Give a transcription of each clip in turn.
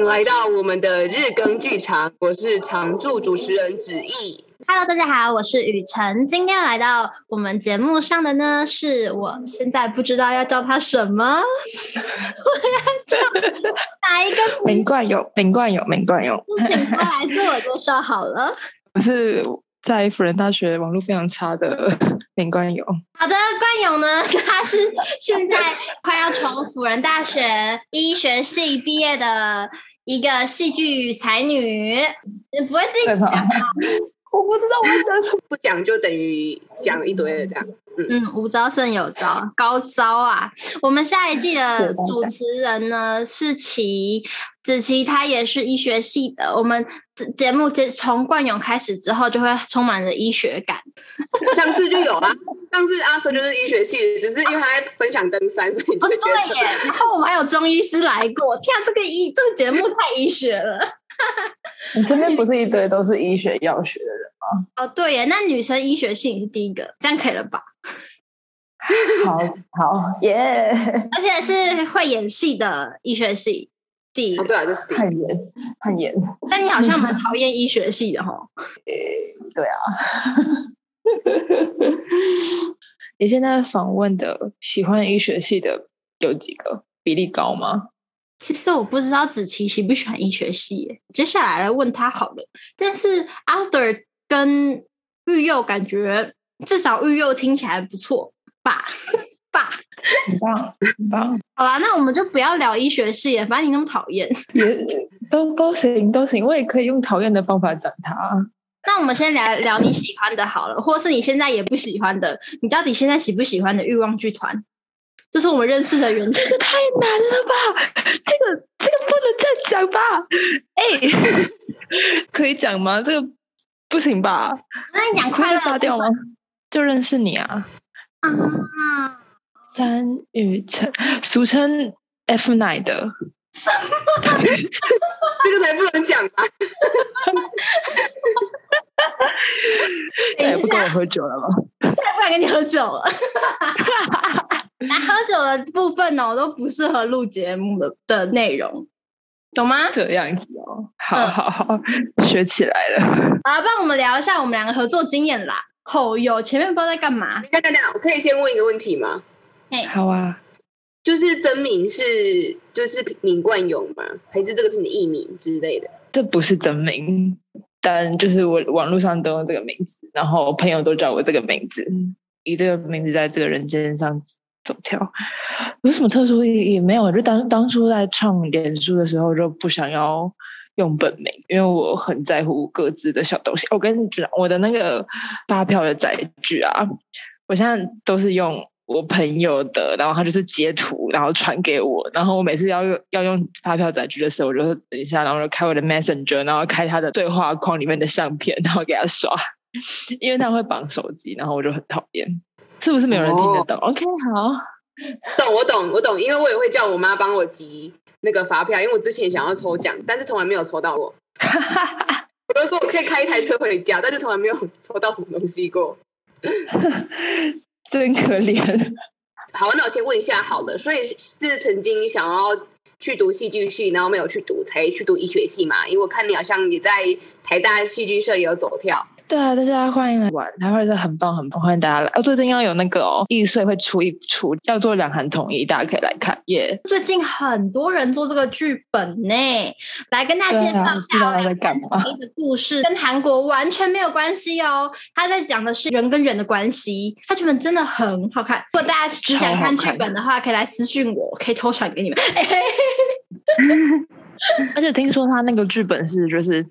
迎来到我们的日更剧场，我是常驻主持人子毅。Hello，大家好，我是雨辰。今天来到我们节目上的呢，是我现在不知道要叫他什么，我要叫哪一个？名冠勇，林冠勇，林冠勇。请他来自我介绍好了。我是在辅仁大学网络非常差的林冠勇。好的，冠勇呢，他是现在快要从辅仁大学医学系毕业的一个戏剧才女。你不会自己讲吗？我不知道我讲什么，不讲就等于讲一堆的这样。嗯，嗯，无招胜有招，高招啊！我们下一季的主持人呢是琪子琪，他也是医学系的。我们节目从冠勇开始之后，就会充满着医学感。上次就有啊，上次阿 Sir 就是医学系的，只是因为他分享登山，所以哦对耶。然后我们还有中医师来过，天啊，这个医这个节目太医学了。你身边不是一堆 都是医学药学的人吗？哦，对耶，那女生医学系你是第一个，这样可以了吧？好好耶！Yeah、而且是会演戏的医学系第一个，哦、对啊，就是很严，很严。但你好像蛮讨厌医学系的哈？诶，对啊。你现在访问的喜欢医学系的有几个？比例高吗？其实我不知道子琪喜不喜欢医学系耶，接下来来问他好了。但是 Arthur 跟育佑感觉至少育佑听起来不错吧？吧，很棒，很棒。好啦，那我们就不要聊医学系了，反正你那么讨厌，也都都行都行，我也可以用讨厌的方法讲他。那我们先聊聊你喜欢的好了，或是你现在也不喜欢的，你到底现在喜不喜欢的欲望剧团？这是我们认识的原子，太难了吧？这个这个不能再讲吧？哎、欸，可以讲吗？这个不行吧？那你讲快乐杀掉吗？就认识你啊！啊，詹雨辰，俗称 F 奶的什么？这个才不能讲 吧？再也不跟我喝酒了吗？再也不敢跟你喝酒了。来喝酒的部分呢哦，都不适合录节目的的内容，懂吗？这样子哦，好好好，嗯、学起来了。好，帮我们聊一下我们两个合作经验啦。吼有，前面不知道在干嘛？等等等，我可以先问一个问题吗？哎，好啊。就是真名是就是名冠勇吗？还是这个是你艺名之类的？这不是真名，但就是我网络上都用这个名字，然后朋友都叫我这个名字，以这个名字在这个人间上。走跳有什么特殊意义？没有，就当当初在创脸书的时候就不想要用本名，因为我很在乎各自的小东西。我跟你讲，我的那个发票的载具啊，我现在都是用我朋友的，然后他就是截图，然后传给我，然后我每次要用要用发票载具的时候，我就等一下，然后就开我的 Messenger，然后开他的对话框里面的相片，然后给他刷，因为他会绑手机，然后我就很讨厌。是不是没有人听得懂？哦，OK，好，懂，我懂，我懂，因为我也会叫我妈帮我集那个发票，因为我之前想要抽奖，但是从来没有抽到过。我都说我可以开一台车回家，但是从来没有抽到什么东西过，真可怜。好，那我先问一下，好的，所以是曾经想要去读戏剧系，然后没有去读，才去读医学系嘛？因为我看你好像也在台大戏剧社也有走跳。对啊，大家欢迎来玩，台会是很棒很棒，欢迎大家来。哦，最近要有那个哦，易碎会出一出，要做两韩统一，大家可以来看耶。Yeah、最近很多人做这个剧本呢，来跟大家介绍一下两韩统一的故事，跟韩国完全没有关系哦。他在讲的是人跟人的关系，他剧本真的很好看。如果大家只想看剧本的话，可以来私信我，可以偷传给你们。而且听说他那个剧本是就是。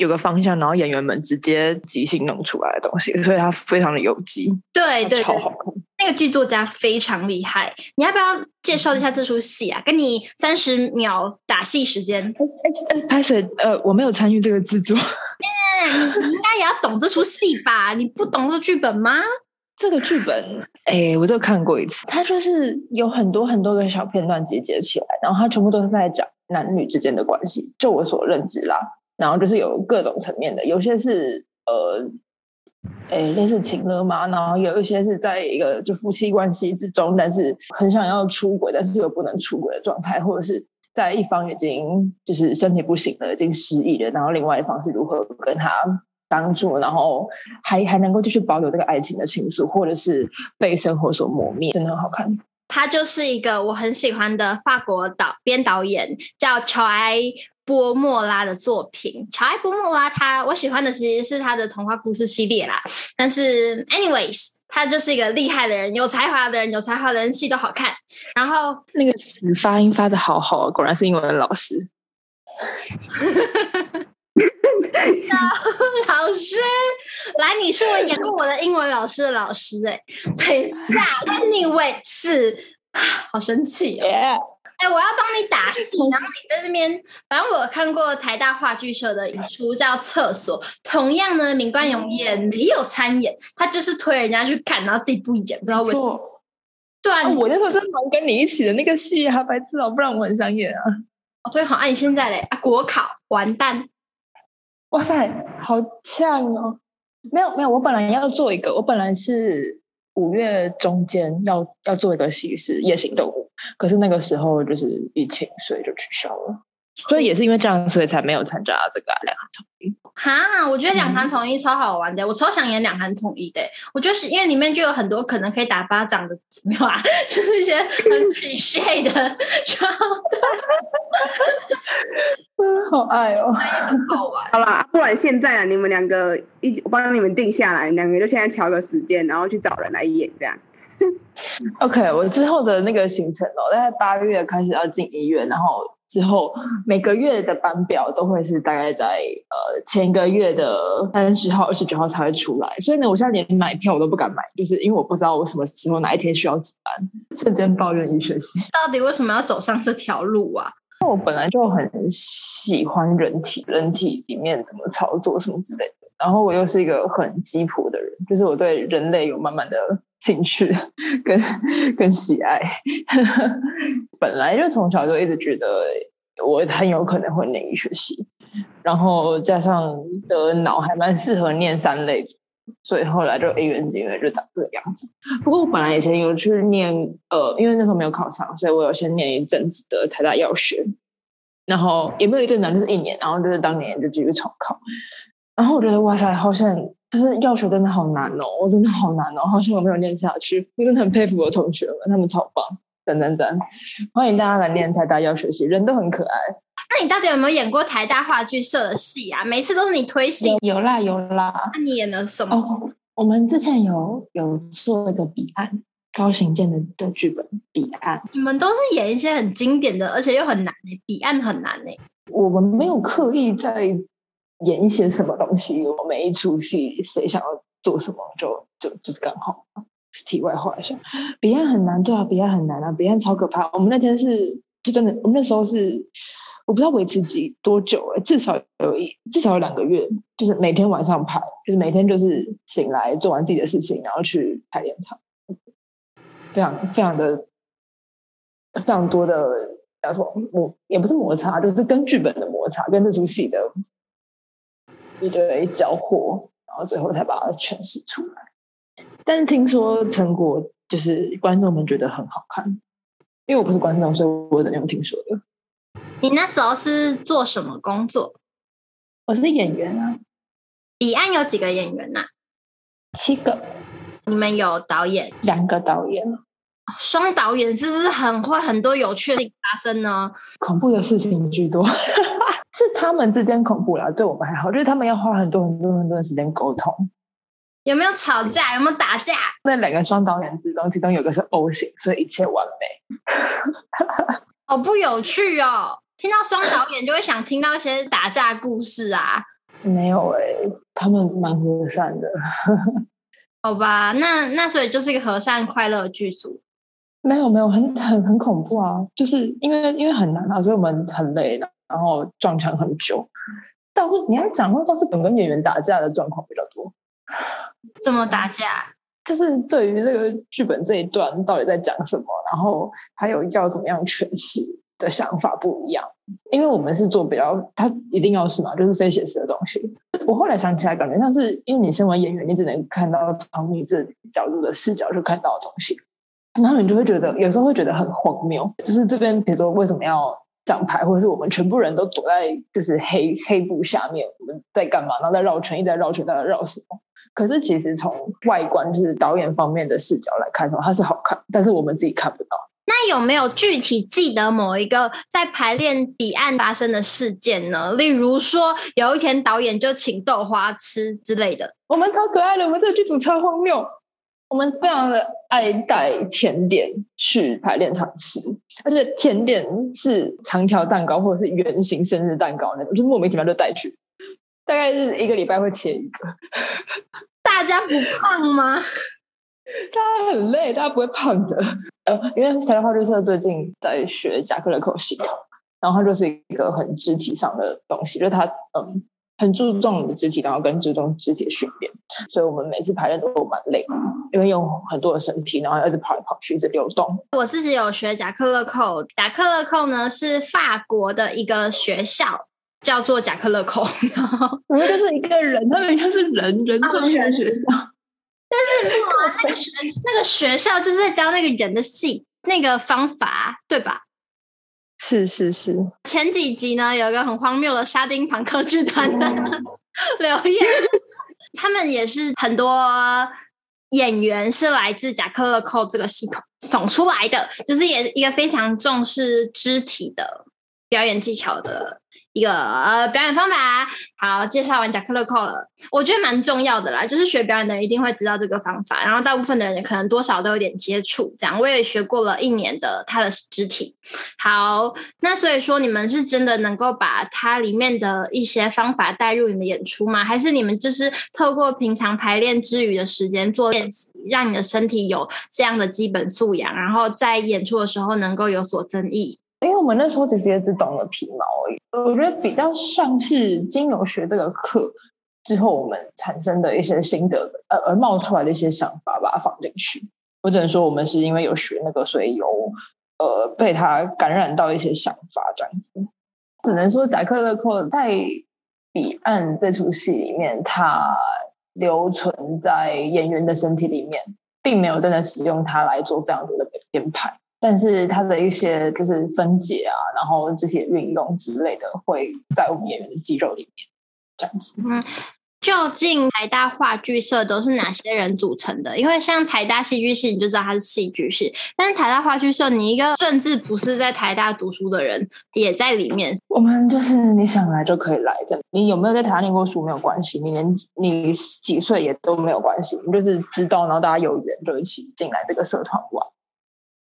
有个方向，然后演员们直接即兴弄出来的东西，所以它非常的有机，对对，超好看。那个剧作家非常厉害，你要不要介绍一下这出戏啊？跟你三十秒打戏时间。拍摄呃，我没有参与这个制作。你应该也要懂这出戏吧？你不懂这个剧本吗？这个剧本，哎，我都看过一次。它就是有很多很多个小片段集结起来，然后它全部都是在讲男女之间的关系。就我所认知啦。然后就是有各种层面的，有些是呃，诶，类似情勒嘛，然后有一些是在一个就夫妻关系之中，但是很想要出轨，但是又不能出轨的状态，或者是在一方已经就是身体不行了，已经失忆了，然后另外一方是如何跟他相处，然后还还能够继续保留这个爱情的情愫，或者是被生活所磨灭，真的很好看。他就是一个我很喜欢的法国导编导演，叫乔埃波莫拉的作品。乔埃波莫拉他，他我喜欢的其实是他的童话故事系列啦。但是，anyways，他就是一个厉害的人，有才华的人，有才华的人戏都好看。然后那个词发音发的好好啊，果然是英文老师。老师，来，你是我演过我的英文老师的老师哎、欸，等一下，Anyway 是，好生气哦！哎我要帮你打戏，然后你在那边，反正我有看过台大话剧社的演出叫《厕所》，同样呢，敏冠勇也没有参演，他就是推人家去看，然后自己不演，不知道为什么。错对啊，我那时候真忙跟你一起的那个戏啊，白痴哦，不然我很想演啊。哦，对，好，啊，你现在嘞啊，国考完蛋。哇塞，好呛哦！没有没有，我本来要做一个，我本来是五月中间要要做一个西施夜行动物，可是那个时候就是疫情，所以就取消了。所以也是因为这样，所以才没有参加这个两韩统一。哈，我觉得两韩统一超好玩的，嗯、我超想演两韩统一的。我觉得是因为里面就有很多可能可以打巴掌的，没有啊，就是一些很 cliché 的桥段。嗯，好爱哦，好玩。好啦，不然现在啊，你们两个一起，我帮你们定下来，两个就现在调个时间，然后去找人来演这样。OK，我之后的那个行程哦，大概八月开始要进医院，然后。之后每个月的班表都会是大概在呃前一个月的三十号、二十九号才会出来，所以呢，我现在连买票我都不敢买，就是因为我不知道我什么时候哪一天需要值班，瞬间抱怨医学系。到底为什么要走上这条路啊？我本来就很喜欢人体，人体里面怎么操作什么之类的，然后我又是一个很鸡婆的人，就是我对人类有满满的兴趣 跟跟喜爱。本来就从小就一直觉得我很有可能会念医学系，然后加上的脑还蛮适合念三类，所以后来就一元进院就长这个样子。不过我本来以前有去念，呃，因为那时候没有考上，所以我有先念一阵子的台大药学，然后也没有一阵子，就是一年，然后就是当年就继续重考。然后我觉得哇塞，好像就是药学真的好难哦，我真的好难哦，好像我没有念下去。我真的很佩服我的同学们，他们超棒。等等等，欢迎大家来念台大要学习，人都很可爱。那你到底有没有演过台大话剧社的戏啊？每次都是你推戏。有啦有啦。那你演了什么？哦，我们之前有有做一个彼岸高行健的的剧本，彼岸。你们都是演一些很经典的，而且又很难诶，彼岸很难诶。我们没有刻意在演一些什么东西，我每一出戏谁想要做什么就就就是刚好。题外话一下，彼岸很难，对啊，彼岸很难啊，彼岸超可怕。我们那天是就真的，我们那时候是我不知道维持几多久了，至少有一至少有两个月，就是每天晚上排，就是每天就是醒来做完自己的事情，然后去排练场，非常非常的非常多的叫什么摩也不是摩擦，就是跟剧本的摩擦，跟这出戏的一堆交货，然后最后才把它诠释出来。但是听说成果就是观众们觉得很好看，因为我不是观众，所以我怎样听说的？你那时候是做什么工作？我是演员啊。彼岸有几个演员呐、啊？七个。你们有导演？两个导演。双导演是不是很会很多有趣的发生呢？恐怖的事情居多，是他们之间恐怖啦，对我们还好，就是他们要花很多很多很多的时间沟通。有没有吵架？有没有打架？那两个双导演之中，其中有个是 O 型，所以一切完美。好 不有趣哦！听到双导演就会想听到一些打架故事啊。没有哎、欸，他们蛮和善的。好吧，那那所以就是一个和善快乐剧组。没有没有，很很很恐怖啊！就是因为因为很难啊，所以我们很累的，然后撞墙很久。但是你要讲的话，都是本跟演员打架的状况比较多。怎么打架？就是对于这个剧本这一段到底在讲什么，然后还有要怎么样诠释的想法不一样。因为我们是做比较，它一定要是嘛，就是非写实的东西。我后来想起来，感觉像是因为你身为演员，你只能看到从你自己角度的视角去看到的东西，然后你就会觉得有时候会觉得很荒谬。就是这边，比如说为什么要张牌，或者是我们全部人都躲在就是黑黑布下面，我们在干嘛？然后在绕圈，一直在绕圈，在绕什么？可是其实从外观，就是导演方面的视角来看的话，它是好看，但是我们自己看不到。那有没有具体记得某一个在排练彼岸发生的事件呢？例如说，有一天导演就请豆花吃之类的。我们超可爱的，我们这个剧组超荒谬。我们非常的爱带甜点去排练场吃，而且甜点是长条蛋糕或者是圆形生日蛋糕那种，就莫名其妙就带去。大概是一个礼拜会切一个。大家不胖吗？大家很累，大家不会胖的。呃，因为台大话剧社最近在学贾克勒扣系统，然后它就是一个很肢体上的东西，就是它嗯很注重你的肢体，然后跟注重肢体的训练，所以我们每次排练都蛮累，因为用很多的身体，然后一直跑来跑去，一直流动。我自己有学贾克勒扣，贾克勒扣呢是法国的一个学校，叫做贾克勒扣，然后我们就是一个人，他们就是人人创的学校。但是那个学那个学校就是在教那个人的戏那个方法，对吧？是是是。前几集呢，有一个很荒谬的沙丁庞克剧团的 留言，他们也是很多演员是来自贾克勒寇这个系统总出来的，就是也一个非常重视肢体的表演技巧的。一个呃表演方法，好，介绍完贾克勒扣了，我觉得蛮重要的啦，就是学表演的人一定会知道这个方法，然后大部分的人可能多少都有点接触，这样我也学过了一年的他的肢体。好，那所以说你们是真的能够把它里面的一些方法带入你们演出吗？还是你们就是透过平常排练之余的时间做练习，让你的身体有这样的基本素养，然后在演出的时候能够有所增益？因为我们那时候其实也只懂了皮毛而已，我觉得比较像是经由学这个课之后，我们产生的一些心得，呃，而冒出来的一些想法，把它放进去。我只能说，我们是因为有学那个，所以有呃被他感染到一些想法这样子。只能说，贾克勒寇在彼岸这出戏里面，它留存在演员的身体里面，并没有真的使用它来做非常多的编排。但是它的一些就是分解啊，然后这些运用之类的，会在我们演员的肌肉里面这样子。嗯，究竟台大话剧社都是哪些人组成的？因为像台大戏剧系，你就知道它是戏剧系，但是台大话剧社，你一个甚至不是在台大读书的人也在里面。我们就是你想来就可以来的，你有没有在台大念过书没有关系，你连你几岁也都没有关系，你就是知道，然后大家有缘就一起进来这个社团玩。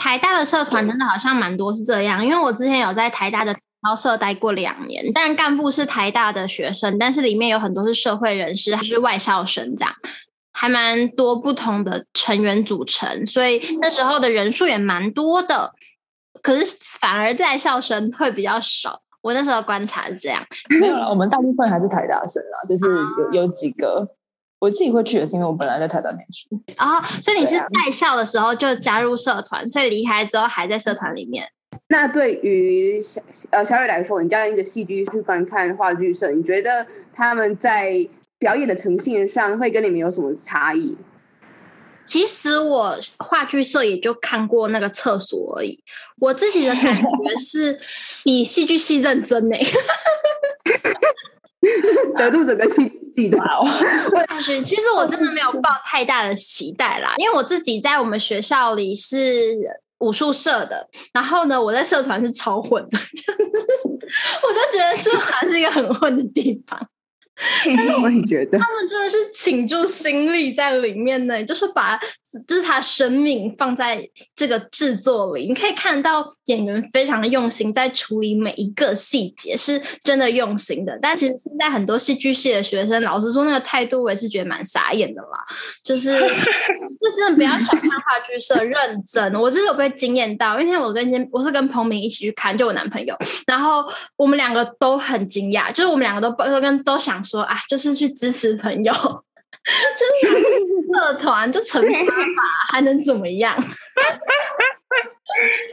台大的社团真的好像蛮多是这样，因为我之前有在台大的操社待过两年，当然干部是台大的学生，但是里面有很多是社会人士，还是外校生这样，还蛮多不同的成员组成，所以那时候的人数也蛮多的，可是反而在校生会比较少。我那时候观察是这样，没有了，我们大部分还是台大生啊，就是有有几个。我自己会去也是因为我本来在台大念书啊、哦，所以你是在校的时候就加入社团，所以离开之后还在社团里面。那对于小呃小雨来说，你加入一个戏剧去观看话剧社，你觉得他们在表演的呈现上会跟你们有什么差异？其实我话剧社也就看过那个厕所而已，我自己的感觉是 比戏剧系认真呢。得住整个戏剧的哦，其实我真的没有抱太大的期待啦，因为我自己在我们学校里是武术社的，然后呢，我在社团是超混的，我就觉得社团是一个很混的地方。但是我也觉得，他们真的是倾注心力在里面呢，就是把。就是他生命放在这个制作里，你可以看到演员非常的用心，在处理每一个细节，是真的用心的。但其实现在很多戏剧系的学生，老实说，那个态度我也是觉得蛮傻眼的啦。就是，就真的不要小看话剧社认真，我真的有被惊艳到，因为我跟我是跟彭明一起去看，就我男朋友，然后我们两个都很惊讶，就是我们两个都都跟都想说啊，就是去支持朋友。就是社团就惩罚吧，还能怎么样？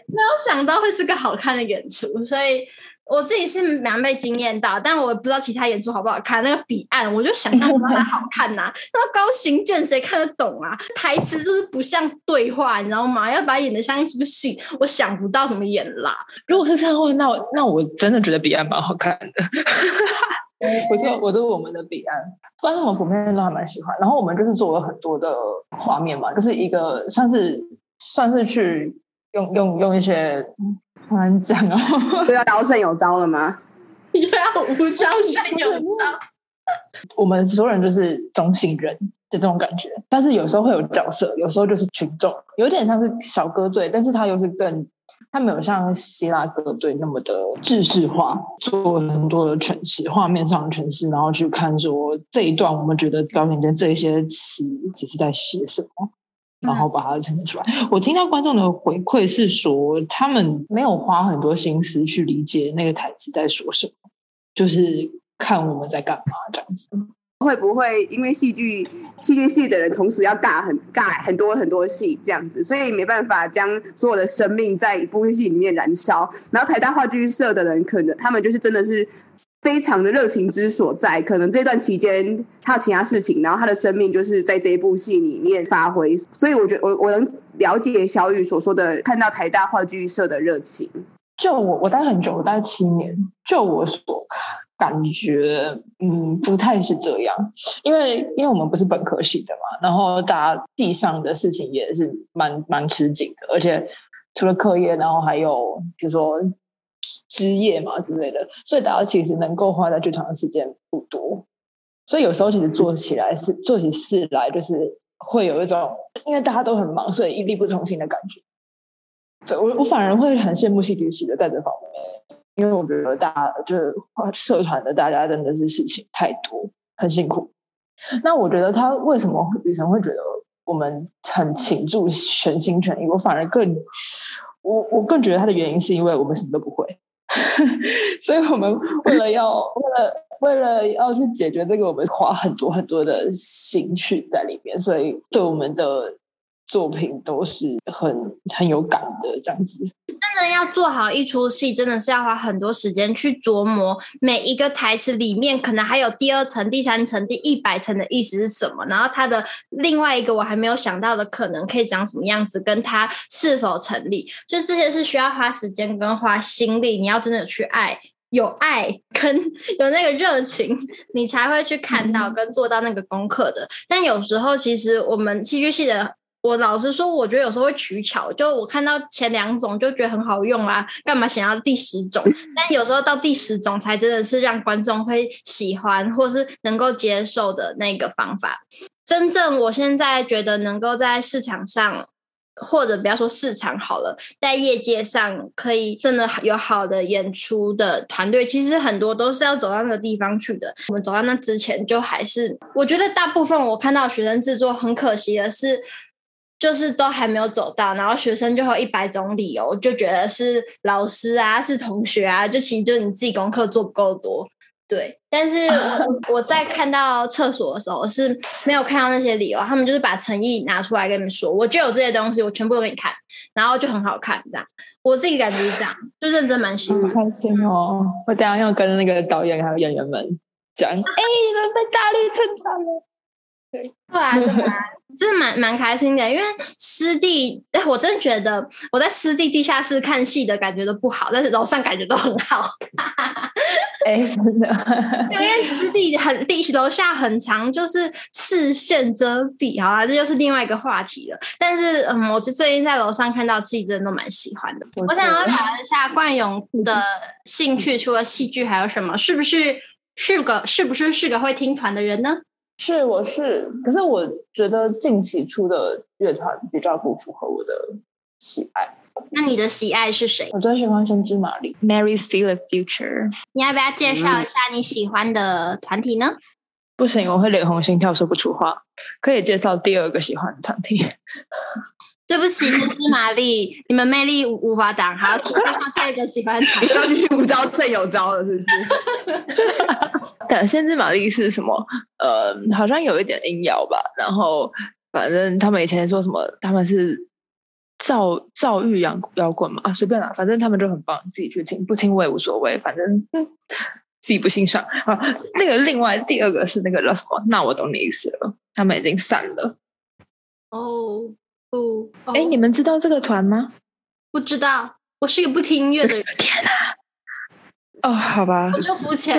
没有想到会是个好看的演出，所以我自己是蛮被惊艳到，但我不知道其他演出好不好看。那个彼岸，我就想象不到它好看呐、啊。那个高行健谁看得懂啊？台词就是不像对话，你知道吗？要把它演的像一出戏，我想不到怎么演啦。如果是这样的话，那我那我真的觉得彼岸蛮好看的。我说我说我们的彼岸，观众们普遍都还蛮喜欢。然后我们就是做了很多的画面嘛，就是一个算是算是去用用用一些。突然讲哦，都要刀胜有招了吗？要无招胜有招。我们所有人就是中性人的这种感觉，但是有时候会有角色，有时候就是群众，有点像是小哥队，但是他又是更，他没有像希腊歌队那么的制式化，做很多的诠释，画面上的诠释，然后去看说这一段，我们觉得表演间这一些词只是在写什么。然后把它呈现出来。我听到观众的回馈是说，他们没有花很多心思去理解那个台词在说什么，就是看我们在干嘛这样子。会不会因为戏剧戏剧系的人同时要尬很尬很多很多戏这样子，所以没办法将所有的生命在一部戏里面燃烧？然后台大话剧社的人可能他们就是真的是。非常的热情之所在，可能这段期间他有其他事情，然后他的生命就是在这一部戏里面发挥。所以我觉得我我能了解小雨所说的，看到台大话剧社的热情。就我我待很久，我待七年，就我所看感觉，嗯，不太是这样，因为因为我们不是本科系的嘛，然后大家系上的事情也是蛮蛮吃紧的，而且除了课业，然后还有比如说。职业嘛之类的，所以大家其实能够花在剧场的时间不多，所以有时候其实做起来是做起事来，就是会有一种因为大家都很忙，所以一力不从心的感觉。对，我我反而会很羡慕戏剧系的在这方面，因为我觉得大家就是社团的大家真的是事情太多，很辛苦。那我觉得他为什么雨辰会觉得我们很倾注全心全意，我反而更。我我更觉得他的原因是因为我们什么都不会，所以我们为了要为了为了要去解决这个，我们花很多很多的心血在里面，所以对我们的。作品都是很很有感的这样子。真的要做好一出戏，真的是要花很多时间去琢磨每一个台词里面，可能还有第二层、第三层、第一百层的意思是什么。然后它的另外一个我还没有想到的可能可以长什么样子，跟它是否成立，就这些是需要花时间跟花心力。你要真的去爱，有爱跟有那个热情，你才会去看到跟做到那个功课的。但有时候其实我们戏剧系的。我老实说，我觉得有时候会取巧，就我看到前两种就觉得很好用啊，干嘛想要第十种？但有时候到第十种才真的是让观众会喜欢或是能够接受的那个方法。真正我现在觉得能够在市场上，或者不要说市场好了，在业界上可以真的有好的演出的团队，其实很多都是要走到那个地方去的。我们走到那之前，就还是我觉得大部分我看到学生制作很可惜的是。就是都还没有走到，然后学生就会有一百种理由，就觉得是老师啊，是同学啊，就其实就你自己功课做不够多，对。但是我 我在看到厕所的时候是没有看到那些理由，他们就是把诚意拿出来跟你们说，我就有这些东西，我全部都给你看，然后就很好看，这样。我自己感觉是这样，就认真蛮喜欢。很开心哦！我等下要跟那个导演还有演员们讲，哎、欸，你们被大力称赞了。对，对啊，对啊。真的蛮蛮开心的，因为师弟，哎，我真的觉得我在师弟地下室看戏的感觉都不好，但是楼上感觉都很好。哎，真的，因为师弟很地楼下很长，就是视线遮蔽，好啦，这就是另外一个话题了。但是，嗯，我最近在楼上看到戏，真的都蛮喜欢的。我，我想要聊一下冠勇的兴趣，除了戏剧还有什么？是不是是个是不是是个会听团的人呢？是，我是，可是我觉得近期出的乐团比较不符合我的喜爱。那你的喜爱是谁？我最喜欢先知玛丽，Mary See the Future。你要不要介绍一下你喜欢的团体呢？嗯、不行，我会脸红心跳，说不出话。可以介绍第二个喜欢的团体。对不起，先知玛丽，你们魅力无无法挡。好，请介绍第二个喜欢的团体。要继续无招胜有招了，是不是？但先知玛丽是什么？呃，好像有一点阴阳吧。然后反正他们以前说什么，他们是躁躁郁摇摇滚嘛，随便啦，反正他们就很棒，自己去听，不听我也无所谓，反正、嗯、自己不欣赏啊。那个另外第二个是那个叫什么？那我懂你意思了，他们已经散了。哦哦，哎，你们知道这个团吗？不知道，我是一个不听音乐的人。天哪！哦，好吧，我就肤浅。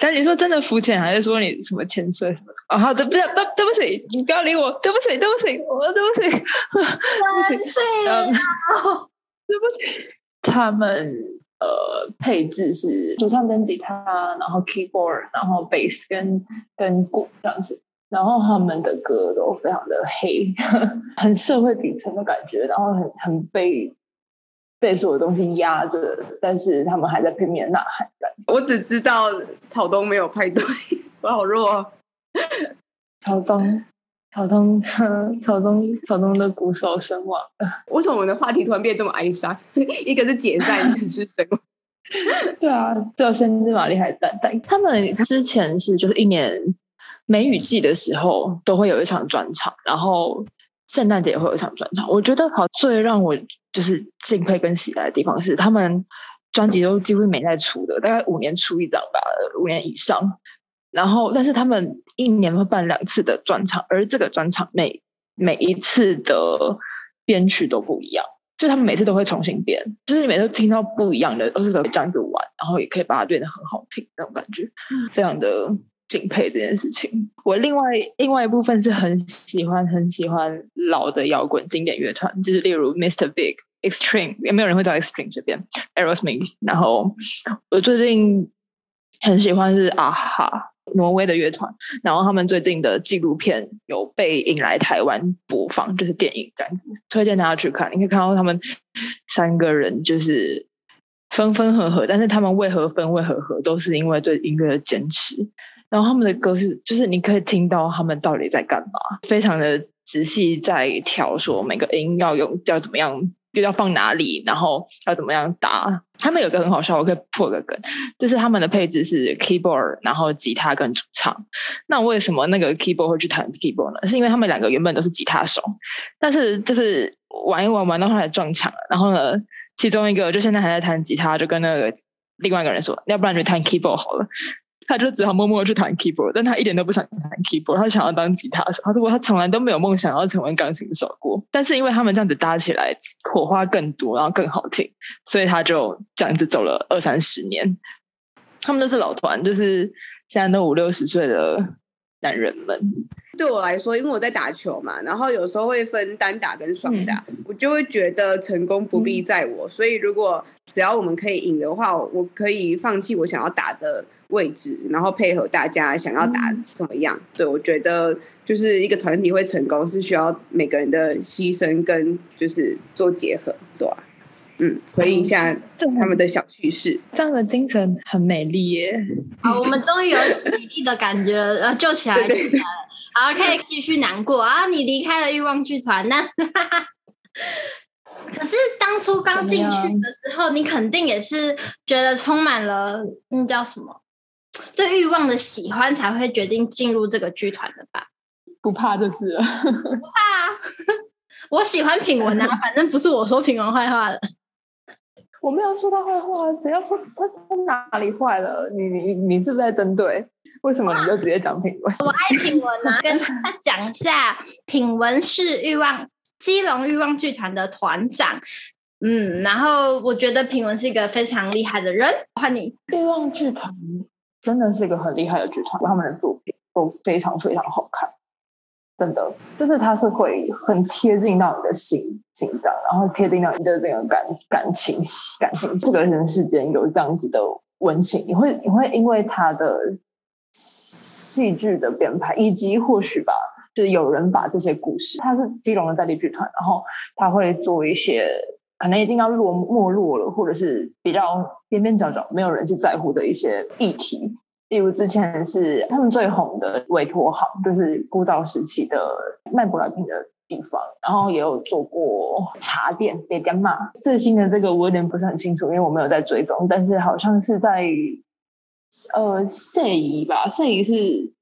但你说真的肤浅，还是说你什么潜水什么的？啊，好的，不要，对对不起，你不要理我，对不起，对不起，我对不起，对不起，对不起。他们呃配置是主唱跟吉他，然后 keyboard，然后 bass 跟跟鼓这样子，然后他们的歌都非常的黑，很社会底层的感觉，然后很很被。被所有东西压着，但是他们还在拼命呐喊。我只知道草东没有派对，我好弱哦。草东，草东，草东，草东的鼓手身亡了。为什么我们的话题突然变这么哀伤？一个是解散，一个是身亡。对啊，只有先知玛丽还在。但他们之前是就是一年梅雨季的时候都会有一场专场，然后圣诞节也会有一场专场。我觉得好最让我。就是敬佩跟喜爱的地方是，他们专辑都几乎没在出的，大概五年出一张吧，五年以上。然后，但是他们一年会办两次的专场，而这个专场每每一次的编曲都不一样，就他们每次都会重新编，就是你每次听到不一样的，都是这样子玩，然后也可以把它变得很好听那种感觉，非常的。敬佩这件事情，我另外另外一部分是很喜欢很喜欢老的摇滚经典乐团，就是例如 Mr. Big、Extreme，也没有人会找 Extreme 这边，Aerosmith。然后我最近很喜欢是啊哈，挪威的乐团，然后他们最近的纪录片有被引来台湾播放，就是电影这样子，推荐大家去看。你可以看到他们三个人就是分分合合，但是他们为何分为合合，都是因为对音乐的坚持。然后他们的歌是，就是你可以听到他们到底在干嘛，非常的仔细在调，说每个音要用要怎么样，又要放哪里，然后要怎么样打。他们有个很好笑，我可以破个梗，就是他们的配置是 keyboard，然后吉他跟主唱。那为什么那个 keyboard 会去弹 keyboard 呢？是因为他们两个原本都是吉他手，但是就是玩一玩玩到后来撞墙了，然后呢，其中一个就现在还在弹吉他，就跟那个另外一个人说，要不然就弹 keyboard 好了。他就只好默默去弹 keyboard，但他一点都不想弹 keyboard，他想要当吉他手。他说过他从来都没有梦想要成为钢琴手过，但是因为他们这样子搭起来火花更多，然后更好听，所以他就这样子走了二三十年。他们都是老团，就是现在都五六十岁的男人们。对我来说，因为我在打球嘛，然后有时候会分单打跟双打，嗯、我就会觉得成功不必在我。嗯、所以如果只要我们可以赢的话，我可以放弃我想要打的。位置，然后配合大家想要打怎么样？嗯、对，我觉得就是一个团体会成功，是需要每个人的牺牲跟就是做结合，对吧、啊？嗯，回应一下他们的小趣事，这样的精神很美丽耶。好，我们终于有美丽的感觉了，呃，救起来，救起来了。好，可以继续难过啊！你离开了欲望剧团，那 可是当初刚进去的时候，你肯定也是觉得充满了那叫什么？对欲望的喜欢才会决定进入这个剧团的吧？不怕就是了，不怕啊！我喜欢品文啊，反正不是我说品文坏话的。我没有说他坏话，谁要说他他哪里坏了？你你你是不是在针对？为什么你就直接讲品文？我爱品文啊，跟他讲一下，品文是欲望基隆欲望剧团的团长。嗯，然后我觉得品文是一个非常厉害的人。欢迎欲望剧团。真的是一个很厉害的剧团，他们的作品都非常非常好看，真的就是他是会很贴近到你的心心脏，然后贴近到你的这个感感情感情，这个人世间有这样子的温情，你会你会因为他的戏剧的编排，以及或许吧，就是有人把这些故事，他是基隆的在地剧团，然后他会做一些。可能已经要落没落了，或者是比较边边角角没有人去在乎的一些议题，例如之前是他们最红的委托行，就是古早时期的卖舶来品的地方，然后也有做过茶店，别点嘛。最新的这个我有点不是很清楚，因为我没有在追踪，但是好像是在呃，谢仪吧，谢仪是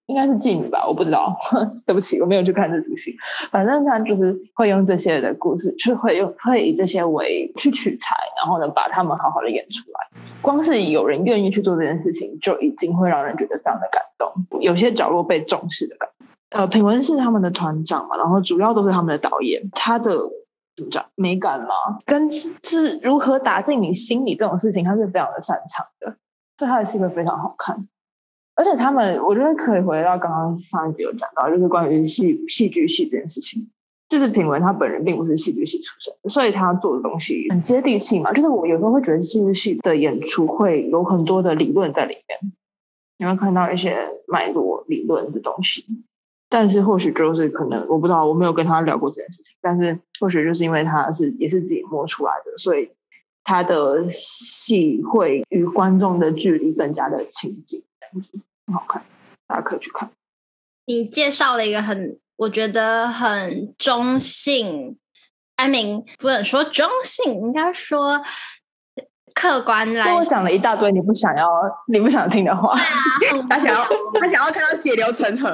应该是妓女吧，我不知道，对不起，我没有去看这出戏。反正他就是会用这些的故事，就会用会以这些为去取材，然后呢，把他们好好的演出来。光是有人愿意去做这件事情，就已经会让人觉得非常的感动。有些角落被重视的感觉。呃，品文是他们的团长嘛，然后主要都是他们的导演，他的怎么讲美感嘛，跟是如何打进你心里这种事情，他是非常的擅长的，所以他的戏会非常好看。而且他们，我觉得可以回到刚刚上一集有讲到，就是关于戏戏剧系这件事情。就是品文他本人并不是戏剧系出身，所以他做的东西很接地气嘛。就是我有时候会觉得戏剧系的演出会有很多的理论在里面，你会看到一些脉络理论的东西。但是或许就是可能我不知道，我没有跟他聊过这件事情。但是或许就是因为他是也是自己摸出来的，所以他的戏会与观众的距离更加的亲近。很好看，大家可以去看。你介绍了一个很，我觉得很中性，I mean 不能说中性，应该说客观来。我讲了一大堆你不想要、你不想听的话。对啊，他想要，他想要看到血流成河。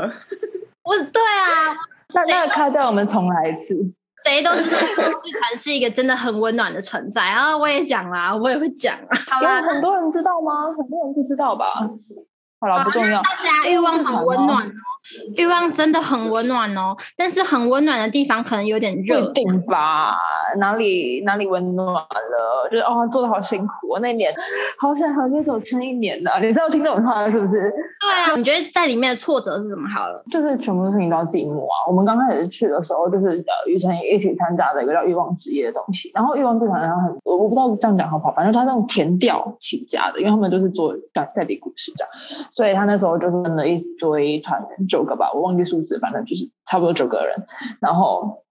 我，对啊，那那个卡掉，我们重来一次。谁都知道剧团是一个真的很温暖的存在啊！我也讲啦，我也会讲啊。好啦，很多人知道吗？很多人不知道吧？好了，不重要。大家欲望很温暖哦，欲望真的很温暖哦。但是很温暖的地方可能有点热。不一定吧？哪里哪里温暖了？就是哦，做的好辛苦。我那年好想好想走撑一年的，你知道听这种话是不是？对啊。你觉得在里面的挫折是什么？好了，就是全部是听到寂寞啊。我们刚开始去的时候，就是呃，雨辰也一起参加的一个叫欲望之夜的东西。然后欲望剧团好像很，我我不知道这样讲好不好，反正他那种甜调起家的，因为他们都是做在在地故事这样。所以他那时候就是跟了一堆团员，九个吧，我忘记数字，反正就是差不多九个人。然后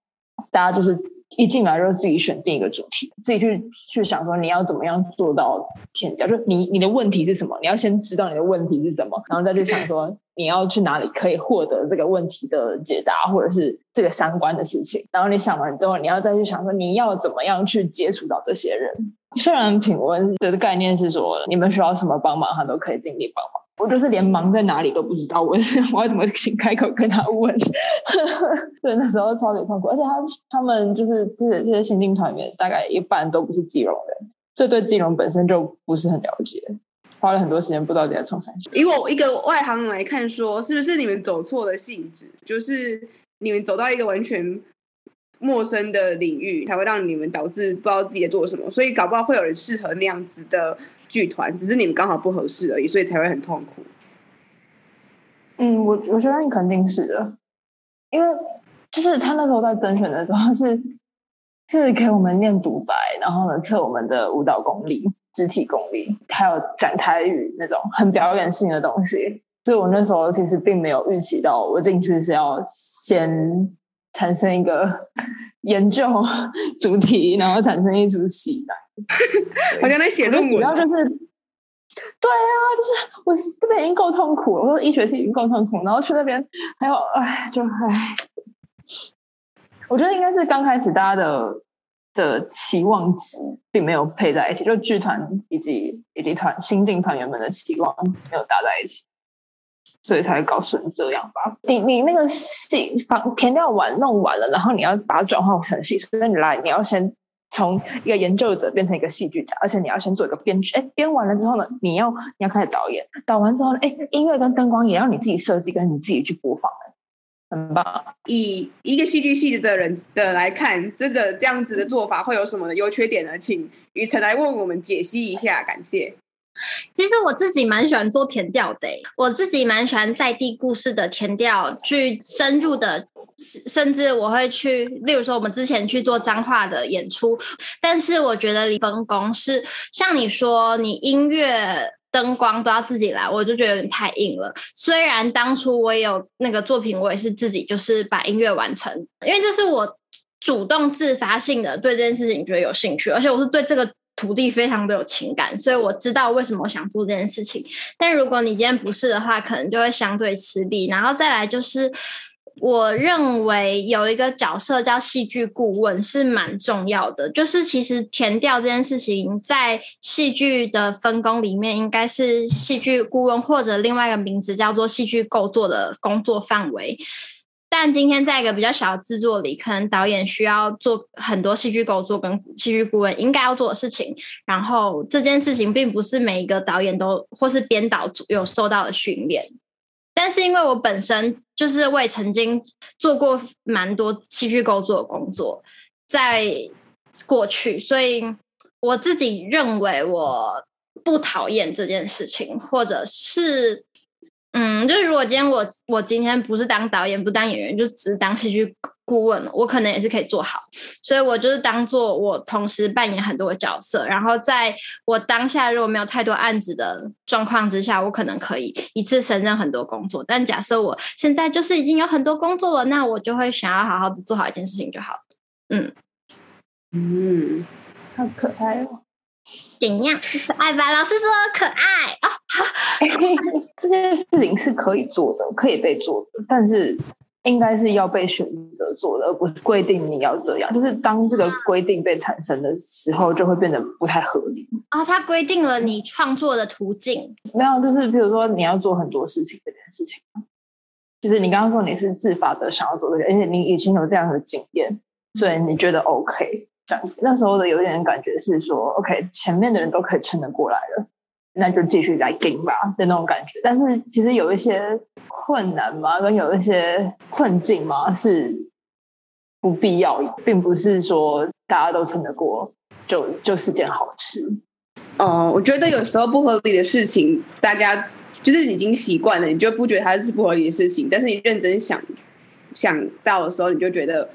大家就是一进来就自己选定一个主题，自己去去想说你要怎么样做到田调，就你你的问题是什么？你要先知道你的问题是什么，然后再去想说你要去哪里可以获得这个问题的解答，或者是这个相关的事情。然后你想完之后，你要再去想说你要怎么样去接触到这些人。虽然品温的概念是说你们需要什么帮忙，他都可以尽力帮忙。我就是连忙在哪里都不知道，我 是我要怎么请开口跟他问？对，那时候超级痛苦，而且他他们就是这些这些新进团员，大概一半都不是基隆人，所以对基隆本身就不是很了解，花了很多时间不知道怎样冲上去。以我一个外行人来看说，说是不是你们走错了性质？就是你们走到一个完全陌生的领域，才会让你们导致不知道自己在做什么，所以搞不好会有人适合那样子的。剧团只是你们刚好不合适而已，所以才会很痛苦。嗯，我我觉得你肯定是的，因为就是他那时候在甄选的时候是是给我们念独白，然后呢测我们的舞蹈功力、肢体功力，还有展台语那种很表演性的东西。所以我那时候其实并没有预期到，我进去是要先产生一个研究主题，然后产生一出戏的。好像在写论文，然后就是，对啊，就是我这边已经够痛苦了，我说医学系已经够痛苦，然后去那边还有，哎，就哎，我觉得应该是刚开始大家的的期望值并没有配在一起，就剧团以及以及团新进团员们的期望值没有搭在一起，所以才会搞成这样吧。你你那个戏把填掉完弄完了，然后你要把它转换成戏，所以你来你要先。从一个研究者变成一个戏剧家，而且你要先做一个编剧。哎，编完了之后呢，你要你要开始导演。导完之后呢，哎，音乐跟灯光也要你自己设计，跟你自己去播放。很棒。以一个戏剧系的人的来看，这个这样子的做法会有什么的优缺点呢？请雨辰来为我们解析一下，感谢。其实我自己蛮喜欢做田调的，我自己蛮喜欢在地故事的田调，去深入的。甚至我会去，例如说我们之前去做脏话的演出，但是我觉得分工是像你说，你音乐、灯光都要自己来，我就觉得有点太硬了。虽然当初我也有那个作品，我也是自己就是把音乐完成，因为这是我主动自发性的对这件事情觉得有兴趣，而且我是对这个土地非常的有情感，所以我知道为什么我想做这件事情。但如果你今天不是的话，可能就会相对吃力。然后再来就是。我认为有一个角色叫戏剧顾问是蛮重要的。就是其实填调这件事情，在戏剧的分工里面，应该是戏剧顾问或者另外一个名字叫做戏剧构作的工作范围。但今天在一个比较小的制作里，可能导演需要做很多戏剧构作跟戏剧顾问应该要做的事情。然后这件事情并不是每一个导演都或是编导有受到的训练。但是因为我本身就是为曾经做过蛮多戏剧构作的工作，在过去，所以我自己认为我不讨厌这件事情，或者是。嗯，就是如果今天我我今天不是当导演，不当演员，就只是当戏剧顾问，我可能也是可以做好。所以我就是当做我同时扮演很多个角色，然后在我当下如果没有太多案子的状况之下，我可能可以一次胜任很多工作。但假设我现在就是已经有很多工作了，那我就会想要好好的做好一件事情就好。嗯嗯，好可爱哦。怎样？可爱吧？老师说可爱啊！哦、这件事情是可以做的，可以被做的，但是应该是要被选择做的，而不是规定你要这样。就是当这个规定被产生的时候，就会变得不太合理啊。它规定了你创作的途径，没有，就是比如说你要做很多事情这件事情，就是你刚刚说你是自发的想要做这个，而且你已经有这样的经验，所以你觉得 OK。这样子，那时候的有点感觉是说，OK，前面的人都可以撑得过来了，那就继续来顶吧的那种感觉。但是其实有一些困难嘛，跟有一些困境嘛，是不必要，并不是说大家都撑得过就就是件好事。哦，我觉得有时候不合理的事情，大家就是已经习惯了，你就不觉得它是不合理的事情。但是你认真想想到的时候，你就觉得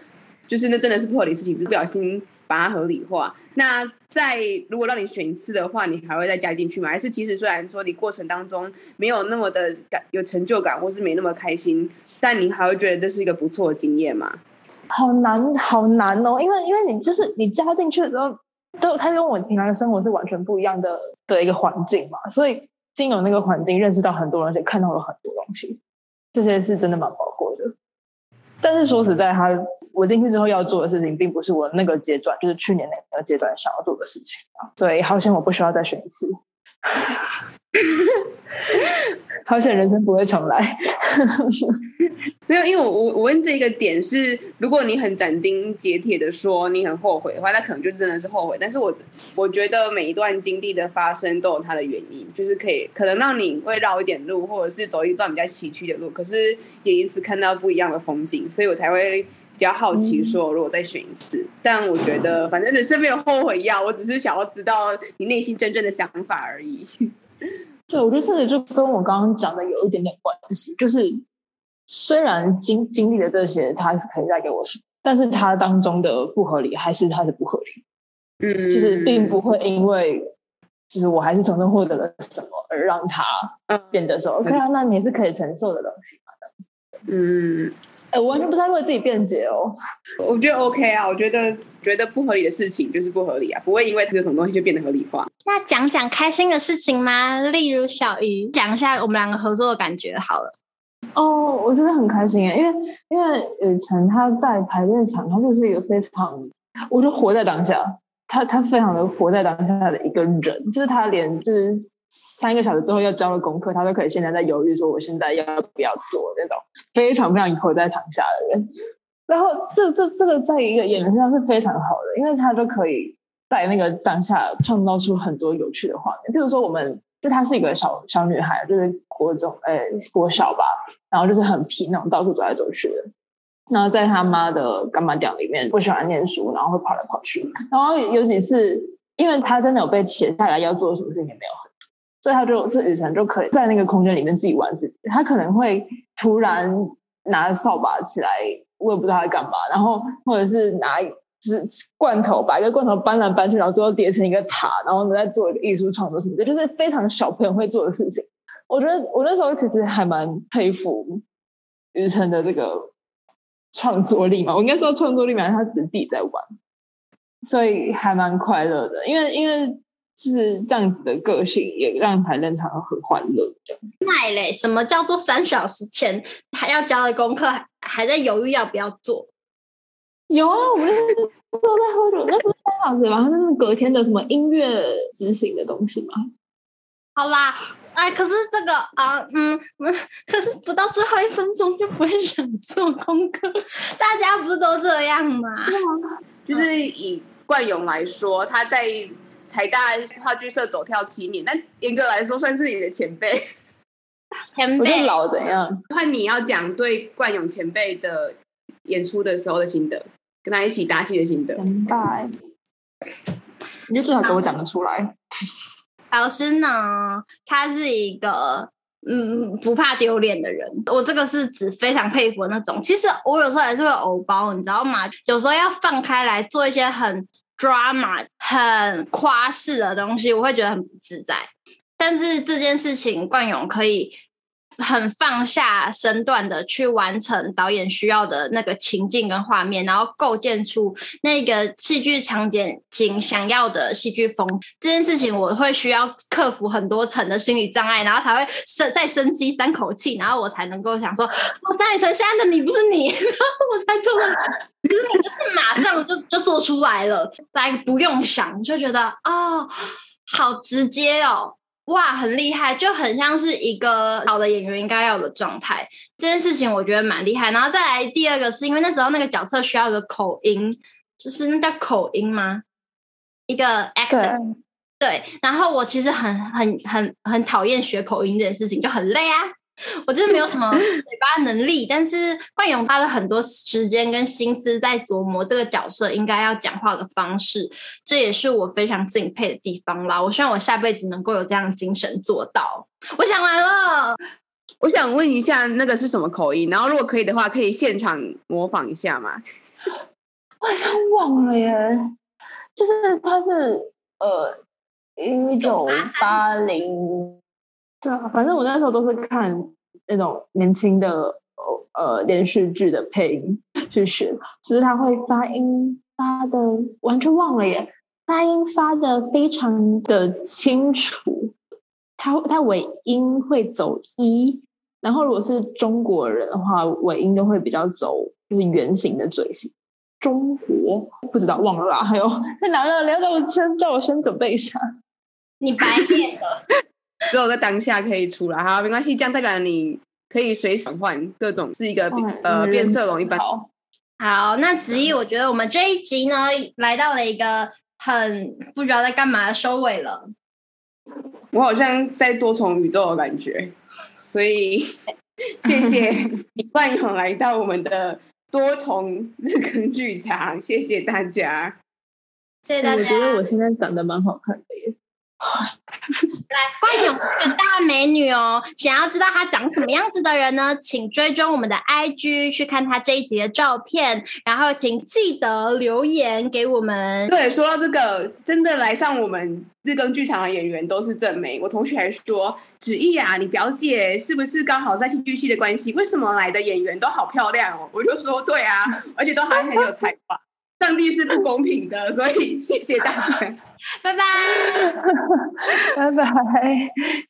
就是那真的是不合理事情，只是不小心。把它合理化。那在如果让你选一次的话，你还会再加进去吗？还是其实虽然说你过程当中没有那么的感有成就感，或是没那么开心，但你还会觉得这是一个不错的经验吗？好难，好难哦！因为因为你就是你加进去的时候，都它跟我平常的生活是完全不一样的的一个环境嘛，所以经由那个环境认识到很多人，而且看到了很多东西，这些是真的蛮宝贵的。但是说实在，他。我进去之后要做的事情，并不是我那个阶段，就是去年那个阶段想要做的事情啊。对，好险我不需要再选一次，好险人生不会重来。没有，因为我我我问这个点是，如果你很斩钉截铁的说你很后悔的话，那可能就真的是后悔。但是我我觉得每一段经历的发生都有它的原因，就是可以可能让你会绕一点路，或者是走一段比较崎岖的路，可是也因此看到不一样的风景，所以我才会。比较好奇，说如果再选一次，嗯、但我觉得反正人生没有后悔药，我只是想要知道你内心真正的想法而已。对，我觉得这个就跟我刚刚讲的有一点点关系，就是虽然经经历了这些，它是可以带给我什么，但是它当中的不合理还是它的不合理。嗯，就是并不会因为就是我还是从中获得了什么而让它变得说、嗯、OK 啊，那你是可以承受的东西嘛。嗯。哎、欸，我完全不太为自己辩解哦。我觉得 OK 啊，我觉得觉得不合理的事情就是不合理啊，不会因为这种东西就变得合理化。那讲讲开心的事情吗？例如小鱼，讲一下我们两个合作的感觉好了。哦，我觉得很开心耶，因为因为雨辰他在排练场，他就是一个非常，我就活在当下，他他非常的活在当下的一个人，就是他连就是。三个小时之后要交的功课，他都可以现在在犹豫说，我现在要不要做那种非常非常活在当下的人。然后这这这个在一个演员身上是非常好的，因为他都可以在那个当下创造出很多有趣的画面。比如说，我们就她是一个小小女孩，就是国中哎国小吧，然后就是很皮那种，到处走来走去的。然后在他妈的干嘛店里面不喜欢念书，然后会跑来跑去。然后有几次，因为他真的有被写下来要做什么事情，也没有。所以他就这雨辰就可以在那个空间里面自己玩自己。他可能会突然拿扫把起来，我也不知道他在干嘛。然后或者是拿就是罐头，把一个罐头搬来搬去，然后最后叠成一个塔，然后再做一个艺术创作什么的，就是非常小朋友会做的事情。我觉得我那时候其实还蛮佩服雨辰的这个创作力嘛。我应该说创作力嘛，他只是自己在玩，所以还蛮快乐的。因为因为。是这样子的个性，也让排练场很欢乐。这样子，那嘞，什么叫做三小时前还要交的功课，还在犹豫要不要做？有啊，我们都在喝酒，那不是三小时吗？那是隔天的什么音乐执行的东西吗？好啦，哎，可是这个啊，嗯，可是不到最后一分钟就不会想做功课，大家不是都这样吗？就是以冠勇来说，他在台大话剧社走跳七年，但严格来说算是你的前辈。前辈老怎样？换你要讲对冠勇前辈的演出的时候的心得。跟他一起搭戏的心得，明白？你就最好给我讲得出来。老师呢？他是一个嗯不怕丢脸的人。我这个是指非常佩服的那种。其实我有时候还是会偶包，你知道吗？有时候要放开来做一些很 drama、很夸饰的东西，我会觉得很不自在。但是这件事情，冠勇可以。很放下身段的去完成导演需要的那个情境跟画面，然后构建出那个戏剧场景景想要的戏剧风。这件事情我会需要克服很多层的心理障碍，然后才会深再深吸三口气，然后我才能够想说：“哦，张雨晨，现在的你不是你。” 我才做得来。可是你就是马上就就做出来了，来不用想就觉得哦，好直接哦。哇，很厉害，就很像是一个好的演员应该要的状态。这件事情我觉得蛮厉害。然后再来第二个，是因为那时候那个角色需要一个口音，就是那叫口音吗？一个 accent。对。然后我其实很很很很讨厌学口音这件事情，就很累啊。我就是没有什么嘴巴能力，但是冠勇花了很多时间跟心思在琢磨这个角色应该要讲话的方式，这也是我非常敬佩的地方啦。我希望我下辈子能够有这样的精神做到。我想完了，我想问一下那个是什么口音？然后如果可以的话，可以现场模仿一下吗？我好像忘了耶，就是他是呃一九八零。对啊，反正我那时候都是看那种年轻的呃连续剧的配音去学，就是他会发音发的完全忘了耶，发音发的非常的清楚，他他尾音会走一，然后如果是中国人的话，尾音都会比较走就是圆形的嘴型。中国不知道忘了啦，还有太难了，聊到我先叫我先准备一下，你白变了。只有在当下可以出来，好，没关系，这样代表你可以随时换各种，是一个、哦、呃变色龙一般。好，那子怡，我觉得我们这一集呢，来到了一个很不知道在干嘛的收尾了。我好像在多重宇宙的感觉，所以 谢谢李冠勇来到我们的多重日更剧场，谢谢大家，谢谢大家。我觉得我现在长得蛮好看的耶。来，冠勇是个大美女哦。想要知道她长什么样子的人呢？请追踪我们的 IG 去看她这一集的照片，然后请记得留言给我们。对，说到这个，真的来上我们日更剧场的演员都是正美。我同学还说：“子毅啊，你表姐是不是刚好在戏剧系的关系？为什么来的演员都好漂亮哦？”我就说：“对啊，而且都还很有才华。”上帝是不公平的，所以谢谢大家，拜拜，拜拜。